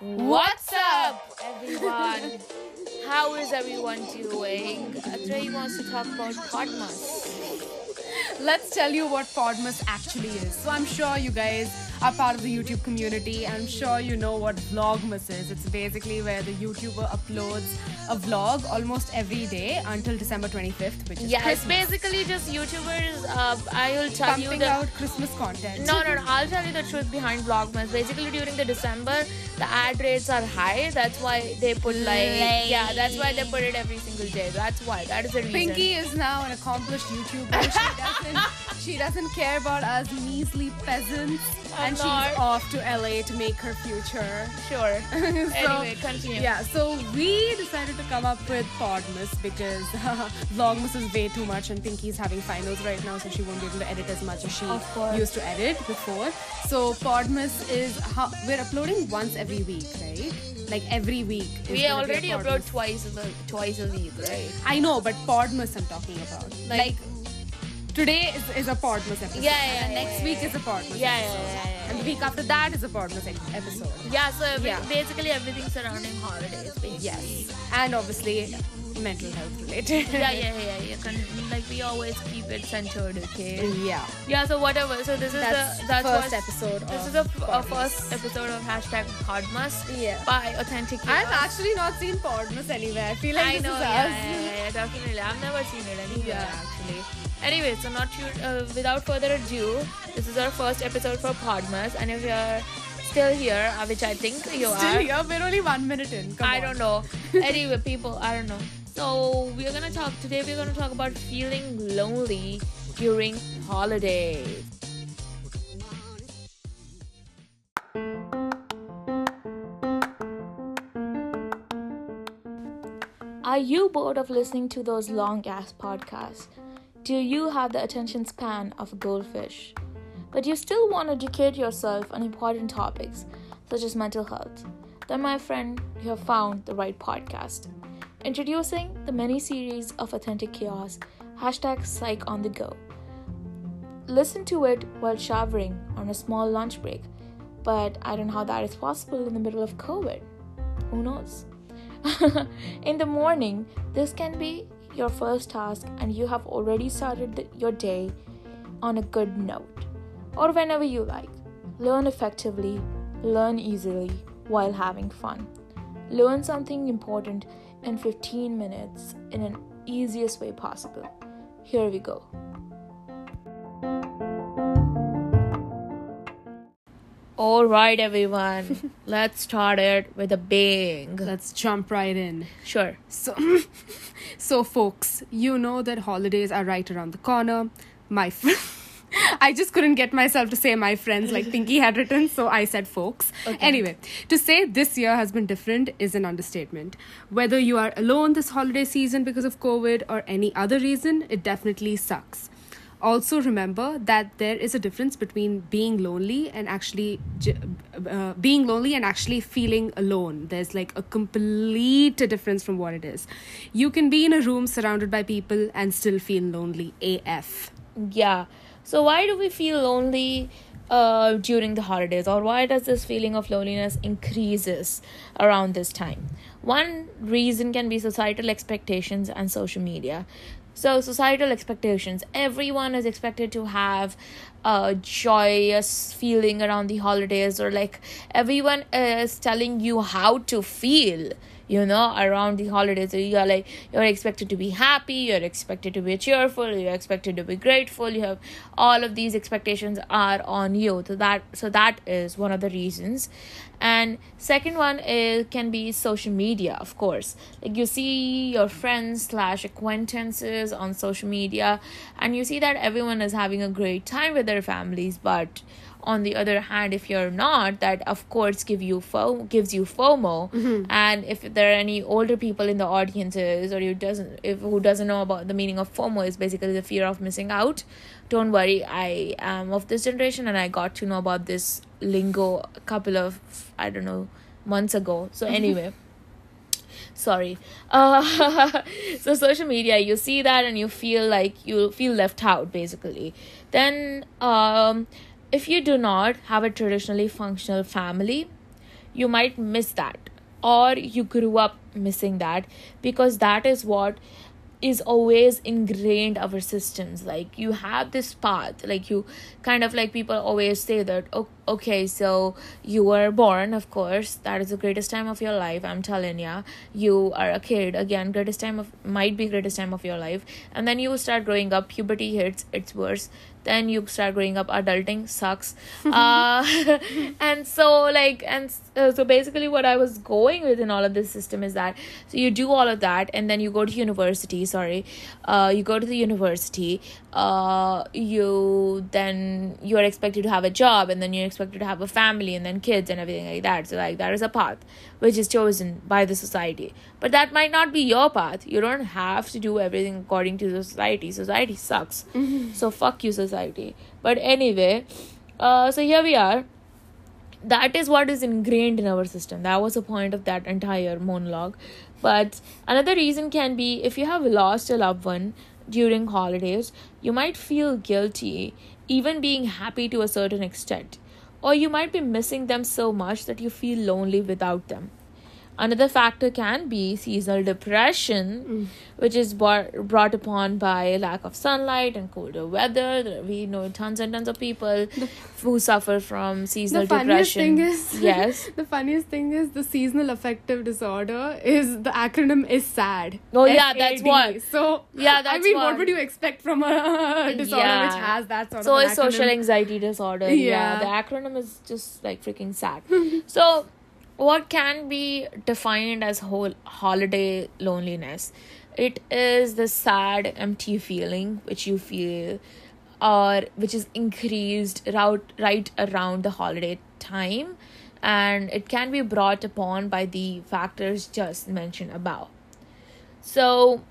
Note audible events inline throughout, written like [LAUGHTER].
What's up, everyone? [LAUGHS] How is everyone doing? Trey wants to talk about Podmas. Let's tell you what Podmas actually is. So I'm sure you guys are part of the YouTube community. I'm sure you know what Vlogmas is. It's basically where the YouTuber uploads a vlog almost every day until December 25th, which is Yeah, it's basically just YouTubers. Uh, I will tell pumping you the. out Christmas content. No, no, no. I'll tell you the truth behind Vlogmas. Basically, during the December, the ad rates are high. That's why they put like, yeah, that's why they put it every single day. That's why. That is the reason. Pinky is now an accomplished YouTuber. She doesn't, she doesn't care about us measly peasants, [LAUGHS] and she's off to LA to make her future. Sure. [LAUGHS] So- anyway, continue. Yeah, so we decided to come up with Podmas because [LAUGHS] Vlogmas is way too much and Pinky's having finals right now, so she won't be able to edit as much as she used to edit before. So Podmas is how we're uploading once every week, right? Like every week. We already upload twice a twice a week, right? I know, but Podmas I'm talking about. Like- Like, today is, is a Podmas episode. Yeah, yeah, And yeah, next yeah, week yeah. is a Podmas Yeah, episode. yeah, yeah, yeah. And the week after that is a Podmas e- episode. Yeah, so every, Yeah. basically everything surrounding holidays, basically. Yes. And obviously mental health related. [LAUGHS] Yeah, yeah, yeah, yeah. [LAUGHS] Con- like we always keep it centered, okay? Yeah. Yeah. So whatever. So this is That's the that's first episode This is uh, first episode of hashtag Podmas Yeah. by Authentic. I've actually not seen Podmas anywhere. I feel like I this know, is yeah, us. yeah, yeah, yeah, definitely. I've never seen it anywhere Yeah. actually. Anyway, so not uh, without further ado, this is our first episode for Podmas, and if you're still here, uh, which I think you Still are, here, we're only one minute in. Come I on. don't know. [LAUGHS] anyway, people, I don't know. So we're gonna talk today. We're gonna talk about feeling lonely during holidays. Are you bored of listening to those long ass podcasts? Do you have the attention span of a goldfish? But you still want to educate yourself on important topics such as mental health? Then, my friend, you have found the right podcast. Introducing the mini series of Authentic Chaos, hashtag Psych on the Go. Listen to it while showering on a small lunch break, but I don't know how that is possible in the middle of COVID. Who knows? [LAUGHS] in the morning, this can be your first task, and you have already started the- your day on a good note. Or whenever you like. Learn effectively, learn easily while having fun. Learn something important in 15 minutes in an easiest way possible. Here we go. All right, everyone. [LAUGHS] Let's start it with a bang. Let's jump right in. Sure. So, [LAUGHS] so folks, you know that holidays are right around the corner. My [LAUGHS] fr- I just couldn't get myself to say my friends like Pinky had written, so I said folks. Anyway, to say this year has been different is an understatement. Whether you are alone this holiday season because of COVID or any other reason, it definitely sucks. Also, remember that there is a difference between being lonely and actually uh, being lonely and actually feeling alone. There's like a complete difference from what it is. You can be in a room surrounded by people and still feel lonely AF. Yeah. So why do we feel lonely uh, during the holidays, or why does this feeling of loneliness increases around this time? One reason can be societal expectations and social media. So societal expectations, everyone is expected to have a joyous feeling around the holidays, or like everyone is telling you how to feel you know around the holidays. So you're like you're expected to be happy you're expected to be cheerful you're expected to be grateful you have all of these expectations are on you. So that so that is one of the reasons. And second one is can be social media of course. Like you see your friends slash acquaintances on social media and you see that everyone is having a great time with their families but on the other hand if you're not that of course give you fo- gives you fomo. And if there are any older people in the audiences or you doesn't if who doesn't know about the meaning of fomo is basically the fear of missing out. Don't worry i am of this generation and i got to know about this lingo a couple of i don't know months ago. So anyway. Sorry. Uh, [LAUGHS] so social media you see that and you feel like you feel left out basically. Then um, if you do not have a traditionally functional family you might miss that. Or you grew up missing that because that is what is always ingrained our systems. Like you have this path. Like you kind of like people always say that okay so you were born of course that is the greatest time of your life i'm telling ya. You are a kid again greatest time of might be greatest time of your life. And then you start growing up puberty hits it's worse then you start growing up adulting sucks. [LAUGHS] Uh, [LAUGHS] and so like and uh, so basically what i was going with in all of this system is that so you do all of that and then you go to university sorry uh, you go to the university uh, you then you are expected to have a job and then you're expected to have a family and then kids and everything like that. So like that is a path which is chosen by the society. But that might not be your path. You don't have to do everything according to the society. Society sucks. So fuck you society. But anyway uh, so here we are that is what is ingrained in our system. That was the point of that entire monologue. But another reason can be if you have lost a loved one during holidays you might feel guilty even being happy to a certain extent. Or you might be missing them so much that you feel lonely without them Another factor can be seasonal depression, Mm. which is brought, brought upon by lack of sunlight and colder weather. We know tons and tons of people who suffer from seasonal the funniest depression. thing is [LAUGHS] yes. the funniest thing is the seasonal affective disorder is the acronym is sad Oh, yeah, that's SAD. what. so Yeah, that's i mean what. what would you expect from a [LAUGHS] disorder Yeah. which has that sort So of is social anxiety disorder. Yeah. Yeah. The acronym is just like freaking sad. [LAUGHS] so what can be defined as whole holiday loneliness? It is the sad, empty feeling which you feel or which is increased right, right around the holiday time and it can be brought upon by the factors just mentioned above. So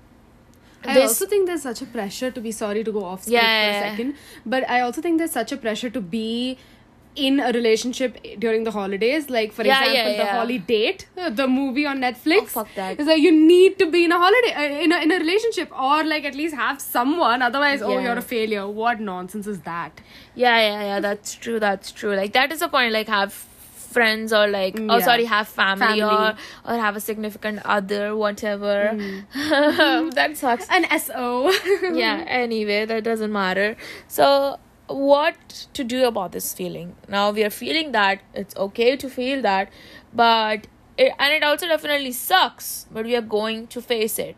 I this- also think there's such a pressure to be sorry to go off script Yeah, for a second, but I also think there's such a pressure to be in a relationship during the holidays. Like for Yeah, example, yeah, the yeah. Holidate, the movie on Netflix. Oh, fuck that. It's like you need to be in a holiday, uh, in a in a relationship, or like at least have someone. Otherwise, oh, you're a failure. What nonsense is that? Yeah, yeah, yeah. That's true. That's true. Like that is the point. Like have friends or like Mm, oh sorry have family, or or have a significant other whatever Mm. [LAUGHS] that sucks An SO. yeah anyway that doesn't matter so what to do about this feeling. Now we are feeling that it's okay to feel that but it, and it also definitely sucks but we are going to face it.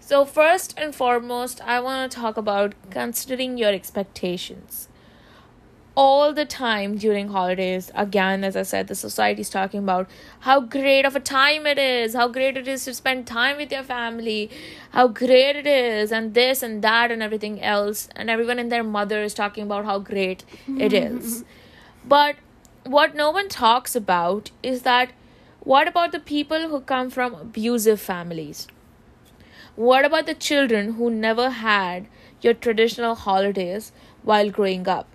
So first and foremost i want to talk about considering your expectations all the time during holidays. Again as i said the society is talking about how great of a time it is how great it is to spend time with your family how great it is and this and that and everything else. And everyone and their mother is talking about how great it is. [LAUGHS] But what no one talks about is that what about the people who come from abusive families? What about the children who never had your traditional holidays while growing up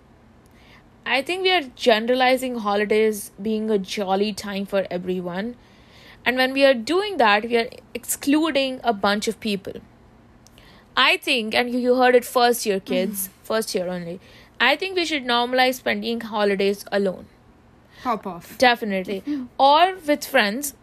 I think we are generalizing holidays being a jolly time for everyone. And when we are doing that, we are excluding a bunch of people. I think, and you- heard it first year, kids, mm-hmm. first year only. I think we should normalize spending holidays alone. Hop off. Definitely. Mm-hmm. or with friends,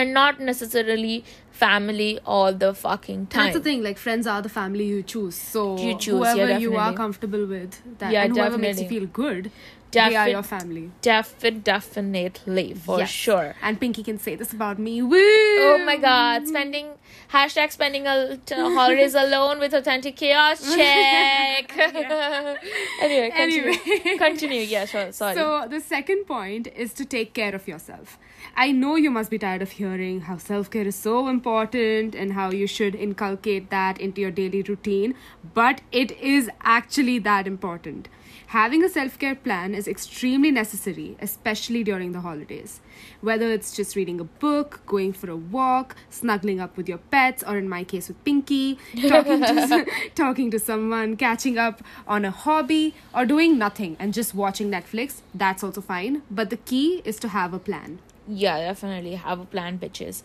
and not necessarily family all the fucking time. That's the thing. Like friends are the family you choose. So You choose, yeah, whoever you are comfortable with, that, Yeah, and whoever makes you definitely. feel good, they are your family. Defi- definitely, for Yes. sure. And Pinky can say this about me. Woo! Oh my god, spending hashtag spending a t- holidays [LAUGHS] alone with authentic chaos [LAUGHS] check. [LAUGHS] anyway, continue. Anyway. continue. Yeah, sure. Sorry. So the second point is to take care of yourself. I know you must be tired of hearing how self care is so important and how you should inculcate that into your daily routine, but it is actually that important. Having a self care plan is extremely necessary, especially during the holidays. Whether it's just reading a book, going for a walk, snuggling up with your pets, or in my case with Pinky, talking to, [LAUGHS] [LAUGHS] talking to someone, catching up on a hobby, or doing nothing and just watching Netflix, that's also fine. But the key is to have a plan. yeah, definitely have a plan, bitches.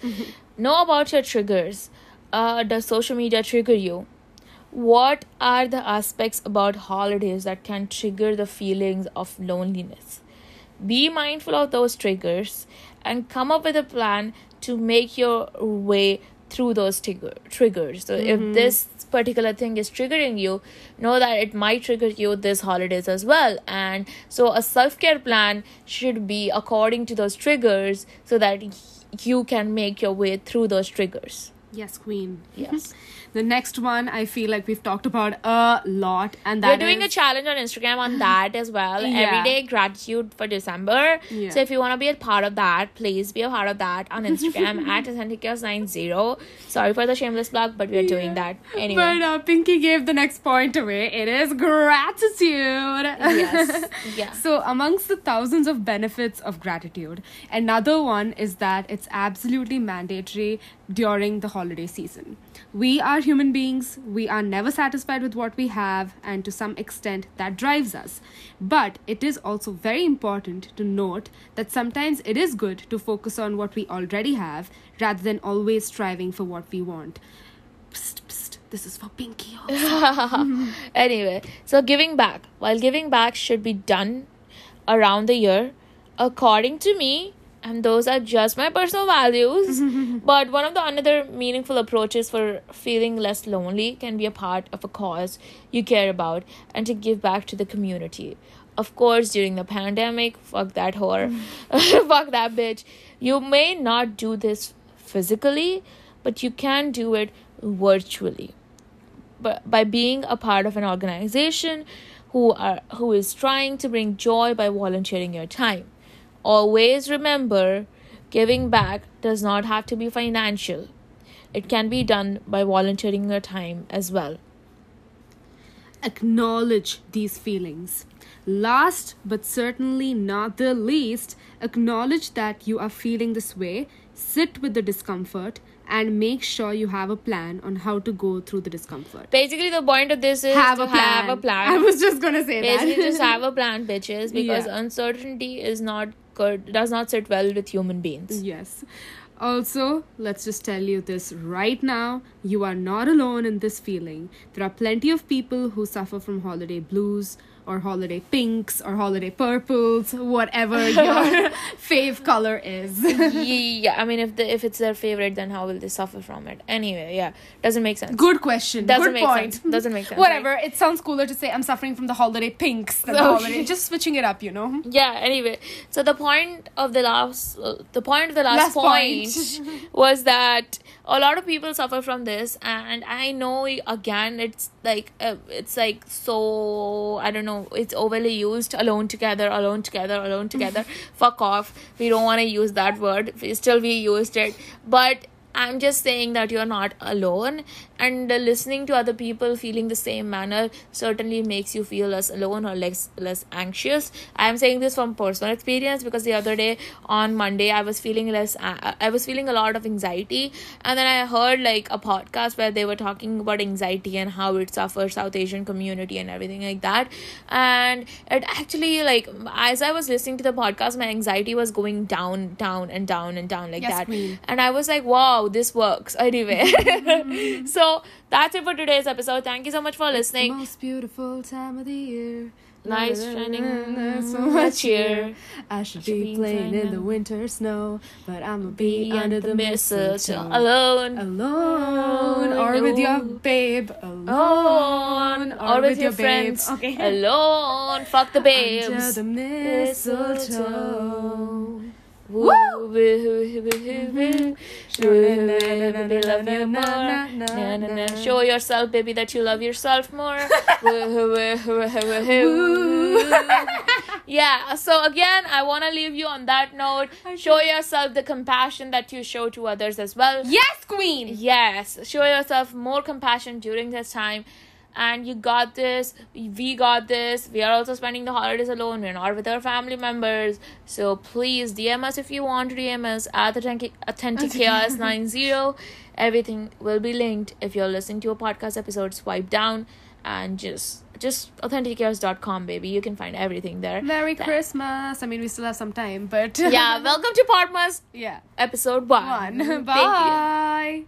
Know about your triggers. Uh, does social media trigger you? What are the aspects about holidays that can trigger the feelings of loneliness? be mindful of those triggers and come up with a plan to make your way through those trigger- triggers. So if mm-hmm. this particular thing is triggering you know that it might trigger you this holidays as well. And so a self-care plan should be according to those triggers so that you can make your way through those triggers Yes, queen. yes [LAUGHS] The next one I feel like we've talked about a lot, and that we're doing a challenge on instagram on [LAUGHS] that as well Yeah. everyday gratitude for december Yeah. so if you want to be a part of that please be a part of that on instagram [LAUGHS] at authenticchaos90 sorry for the shameless plug but we're doing that anyway But uh, Pinky gave the next point away. It is gratitude. yes yeah So, amongst the thousands of benefits of gratitude, another one is that it's absolutely mandatory during the holiday season. We are human beings, we are never satisfied with what we have, and to some extent, that drives us. But it is also very important to note that sometimes it is good to focus on what we already have rather than always striving for what we want. Psst, psst, this is for Pinky. [LAUGHS] anyway, so giving back. While giving back should be done around the year, according to me, and those are just my personal values. [LAUGHS] but one of the another meaningful approaches for feeling less lonely can be a part of a cause you care about and to give back to the community. Of course, during the pandemic, fuck that whore, [LAUGHS] [LAUGHS] fuck that bitch. You may not do this physically, but you can do it virtually but by being a part of an organization who are who is trying to bring joy by volunteering your time always remember giving back does not have to be financial it can be done by volunteering your time as well acknowledge these feelings. Last but certainly not the least, acknowledge that you are feeling this way, sit with the discomfort, and make sure you have a plan on how to go through the discomfort. basically the point of this is Have to a plan. have a plan I was just gonna say basically that. just have a [LAUGHS] plan bitches because Yeah. uncertainty is not good does not sit well with human beings Yes. Also, let's just tell you this right now you are not alone in this feeling. There are plenty of people who suffer from holiday blues or holiday pinks or holiday purples, whatever your [LAUGHS] fave color is. yeah i mean if the if it's their favorite then how will they suffer from it anyway yeah doesn't make sense Good question. Doesn't Good make point. sense. Doesn't make sense, Whatever. It sounds cooler to say I'm suffering from the holiday pinks than the Okay. holiday. Just switching it up, you know. yeah anyway so the point of the last uh, the point of the last, Last point, point. [LAUGHS] was that a lot of people suffer from this and i know again it's like uh, it's like so i don't know it's overly used alone together alone together alone together. [LAUGHS] Fuck off. We don't want to use that word. We still we used it. But i'm just saying that you're not alone and listening to other people feeling the same manner certainly makes you feel less alone or less less anxious. I'm saying this from personal experience because the other day on monday i was feeling less uh, i was feeling a lot of anxiety and then i heard like a podcast where they were talking about anxiety and how it suffers south asian community and everything like that. And it actually like as i was listening to the podcast my anxiety was going down down and down and down like Yes, that. queen. and i was like wow this works. [LAUGHS] Anyway. Mm-hmm. So that's it for today's episode. Thank you so much for listening. most beautiful time of the year. nice shining so much here. I should should be be playing playing in the winter snow, but I'ma be, be under the mistletoe. alone. Alone or with your babe. alone or, with, your, friends. Okay. alone. Fuck the babes. Under the mistletoe. Woo! Love you more. Show yourself, baby, that you love yourself more. [LAUGHS] Yeah. So again, I want to leave you on that note. Show yourself the compassion that you show to others as well. Yes, queen. Yes, show yourself more compassion during this time. And you got this. We got this. We are also spending the holidays alone. We're not with our family members. So please DM us if you want to DM us at Authentic, Authentic Chaos [LAUGHS] 90. Everything will be linked. If you're listening to a podcast episode, swipe down and just just authenticchaos.com, baby. You can find everything there. Merry Christmas. I mean, we still have some time, but Yeah, welcome to Podmas [LAUGHS] yeah. episode one. One. Bye.